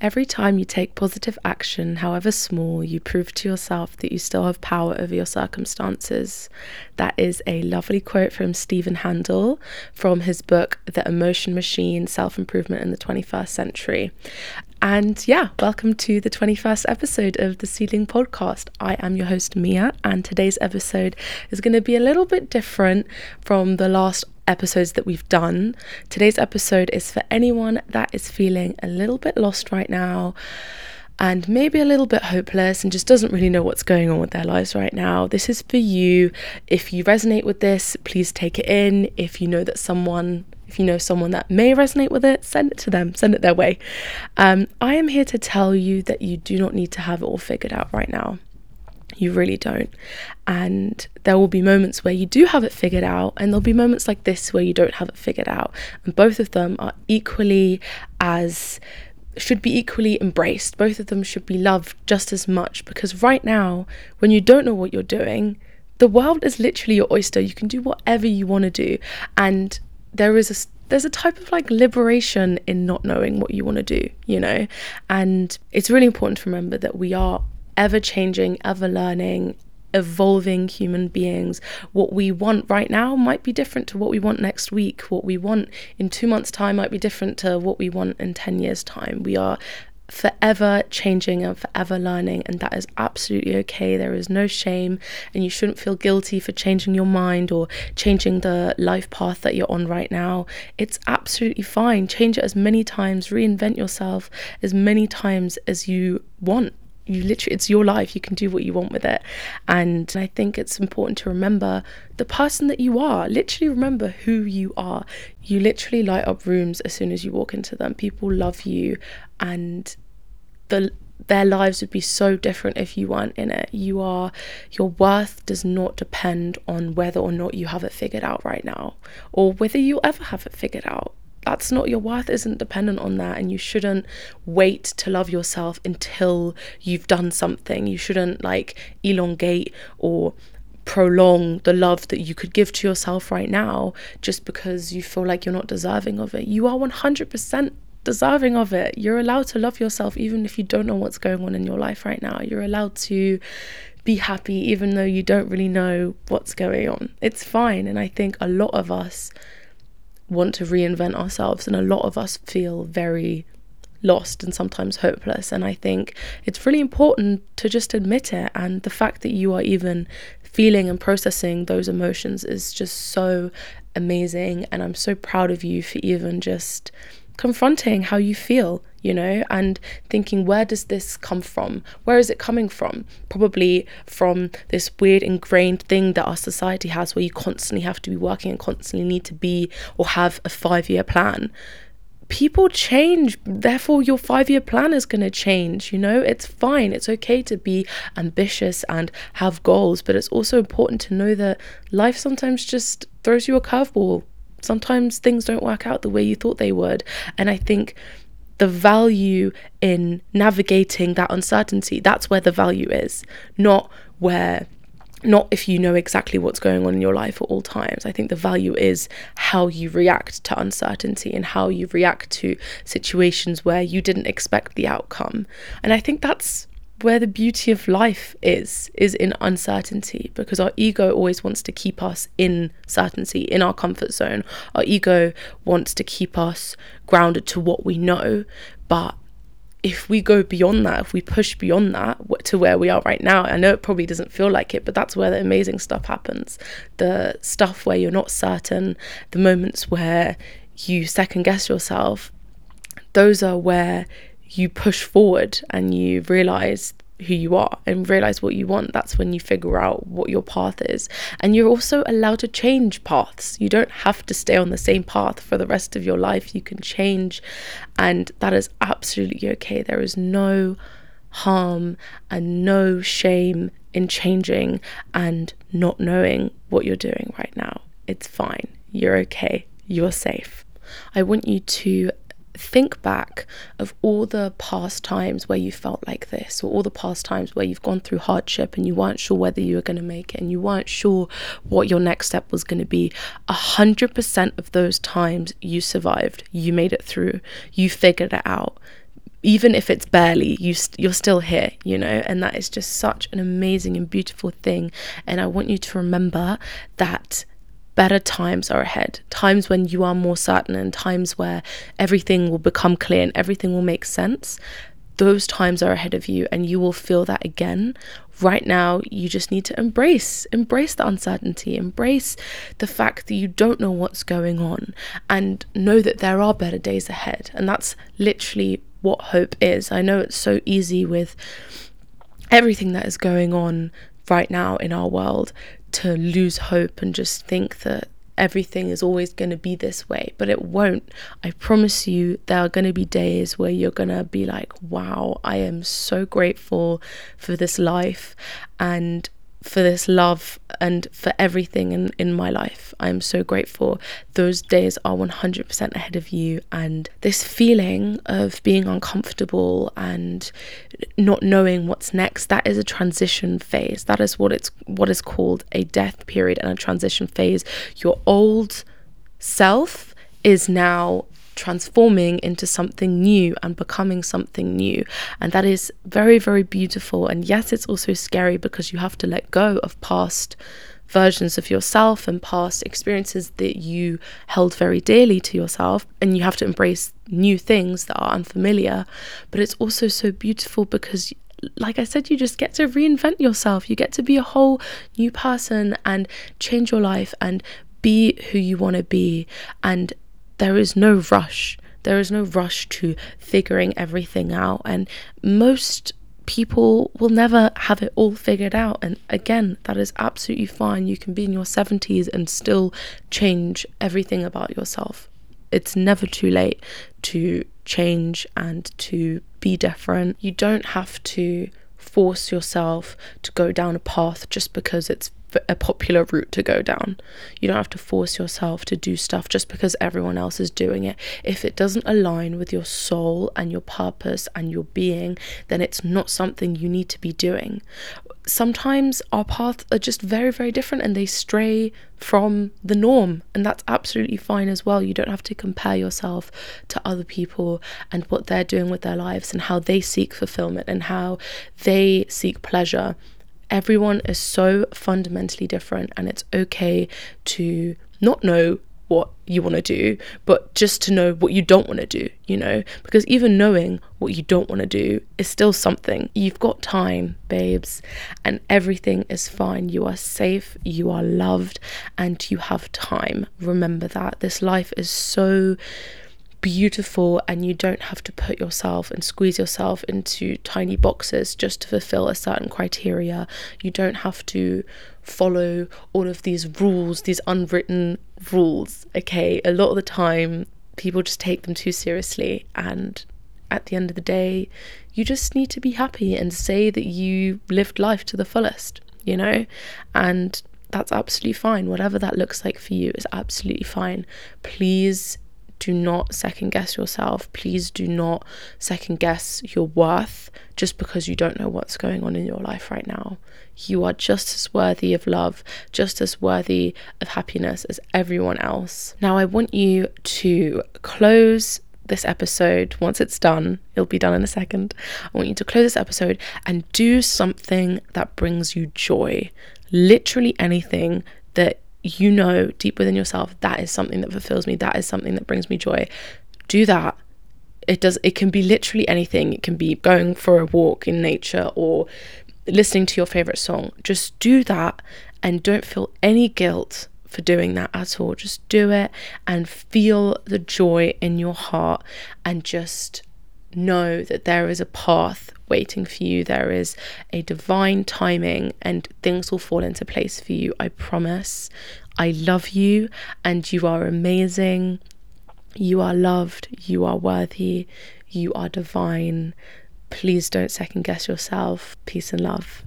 Every time you take positive action, however small, you prove to yourself that you still have power over your circumstances. That is a lovely quote from Steven Handel from his book, The Emotion Machine Self Improvement in the 21st Century. And yeah, welcome to the 21st episode of the Seedling Podcast. I am your host, Mia, and today's episode is going to be a little bit different from the last episodes that we've done. Today's episode is for anyone that is feeling a little bit lost right now and maybe a little bit hopeless and just doesn't really know what's going on with their lives right now. This is for you. If you resonate with this, please take it in. If you know that someone if you know someone that may resonate with it, send it to them, send it their way. Um, I am here to tell you that you do not need to have it all figured out right now. You really don't. And there will be moments where you do have it figured out, and there'll be moments like this where you don't have it figured out. And both of them are equally as should be equally embraced. Both of them should be loved just as much because right now, when you don't know what you're doing, the world is literally your oyster. You can do whatever you want to do. And there is a there's a type of like liberation in not knowing what you want to do, you know? And it's really important to remember that we are ever changing, ever learning, evolving human beings. What we want right now might be different to what we want next week. What we want in two months' time might be different to what we want in 10 years' time. We are forever changing and forever learning, and that is absolutely okay. There is no shame, and you shouldn't feel guilty for changing your mind or changing the life path that you're on right now. It's absolutely fine. Change it as many times, reinvent yourself as many times as you want you literally it's your life you can do what you want with it. And i think it's important to remember the person that you are. Literally remember who you are. You literally light up rooms as soon as you walk into them. People love you and the their lives would be so different if you weren't in it. You are your worth does not depend on whether or not you have it figured out right now or whether you'll ever have it figured out that's not your worth isn't dependent on that and you shouldn't wait to love yourself until you've done something. You shouldn't like elongate or prolong the love that you could give to yourself right now just because you feel like you're not deserving of it. You are 100% deserving of it. You're allowed to love yourself even if you don't know what's going on in your life right now. You're allowed to be happy even though you don't really know what's going on. It's fine and i think a lot of us want to reinvent ourselves, and a lot of us feel very lost and sometimes hopeless. And I think it's really important to just admit it. And the fact that you are even feeling and processing those emotions is just so amazing. And I'm so proud of you for even just confronting how you feel, you know, and thinking, where does this come from? Where is it coming from? Probably from this weird ingrained thing that our society has where you constantly have to be working and constantly need to be or have a five year plan. People change, therefore, your five year plan is going to change. You know, it's fine. It's okay to be ambitious and have goals, but it's also important to know that life sometimes just throws you a curveball sometimes things don't work out the way you thought they would. And I think the value in navigating that uncertainty, that's where the value is, not where not if you know exactly what's going on in your life at all times. I think the value is how you react to uncertainty and how you react to situations where you didn't expect the outcome. And I think that's where the beauty of life is is in uncertainty because our ego always wants to keep us in certainty in our comfort zone. Our ego wants to keep us grounded to what we know. But if we go beyond that if we push beyond that to where we are right now i know it probably doesn't feel like it but that's where the amazing stuff happens. The stuff where you're not certain the moments where you second guess yourself those are where you push forward and you realize who you are and realize what you want, that's when you figure out what your path is. And you're also allowed to change paths. You don't have to stay on the same path for the rest of your life. You can change, and that is absolutely okay. There is no harm and no shame in changing and not knowing what you're doing right now. It's fine. You're okay. You're safe. I want you to think back of all the past times where you felt like this, or all the past times where you've gone through hardship and you weren't sure whether you were going to make it and you weren't sure what your next step was going to be. A hundred percent of those times you survived, you made it through, you figured it out. even if it's barely you st- you're still here you know and that is just such an amazing and beautiful thing and i want you to remember that better times are ahead. Times when you are more certain and times where everything will become clear and everything will make sense those times are ahead of you and you will feel that again. Right now you just need to embrace embrace the uncertainty embrace the fact that you don't know what's going on and know that there are better days ahead. And that's literally what hope is. I know it's so easy with everything that is going on right now in our world to lose hope and just think that everything is always going to be this way, but it won't. I promise you, there are going to be days where you're going to be like, wow, I am so grateful for this life. And for this love and for everything in, in my life. I'm so grateful. Those days are 100% ahead of you. And this feeling of being uncomfortable and not knowing what's next, that is a transition phase. That is what it's what is called a death period and a transition phase. Your old self is now transforming into something new and becoming something new. And that is very, very beautiful. And yes, it's also scary because you have to let go of past versions of yourself and past experiences that you held very dearly to yourself. And you have to embrace new things that are unfamiliar. But it's also so beautiful because like I said, you just get to reinvent yourself. You get to be a whole new person and change your life and be who you want to be. And there is no rush. There is no rush to figuring everything out. And most people will never have it all figured out. And again, that is absolutely fine. You can be in your 70s and still change everything about yourself. It's never too late to change and to be different. You don't have to force yourself to go down a path just because it's a popular route to go down. You don't have to force yourself to do stuff just because everyone else is doing it. If it doesn't align with your soul and your purpose and your being, then it's not something you need to be doing. Sometimes our paths are just very, very different and they stray from the norm, and that's absolutely fine as well. You don't have to compare yourself to other people and what they're doing with their lives and how they seek fulfillment and how they seek pleasure everyone is so fundamentally different, and it's okay to not know what you want to do, but just to know what you don't want to do, you know? Because even knowing what you don't want to do is still something. You've got time, babes, and everything is fine. You are safe, you are loved, and you have time. Remember that. This life is so beautiful and you don't have to put yourself and squeeze yourself into tiny boxes just to fulfill a certain criteria. You don't have to follow all of these rules, these unwritten rules. Okay, a lot of the time people just take them too seriously and at the end of the day, you just need to be happy and say that you lived life to the fullest, you know? And that's absolutely fine. Whatever that looks like for you is absolutely fine. Please do not second guess yourself. Please do not second guess your worth just because you don't know what's going on in your life right now. You are just as worthy of love, just as worthy of happiness as everyone else. Now, I want you to close this episode, once it's done, it'll be done in a second. I want you to close this episode and do something that brings you joy. Literally anything that you know deep within yourself that is something that fulfills me that is something that brings me joy. Do that. It does it can be literally anything. It can be going for a walk in nature or listening to your favorite song. Just do that and don't feel any guilt for doing that at all. Just do it and feel the joy in your heart and just know that there is a path waiting for you. There is a divine timing and things will fall into place for you. I promise. I love you and you are amazing. You are loved. You are worthy. You are divine. Please don't second guess yourself. Peace and love.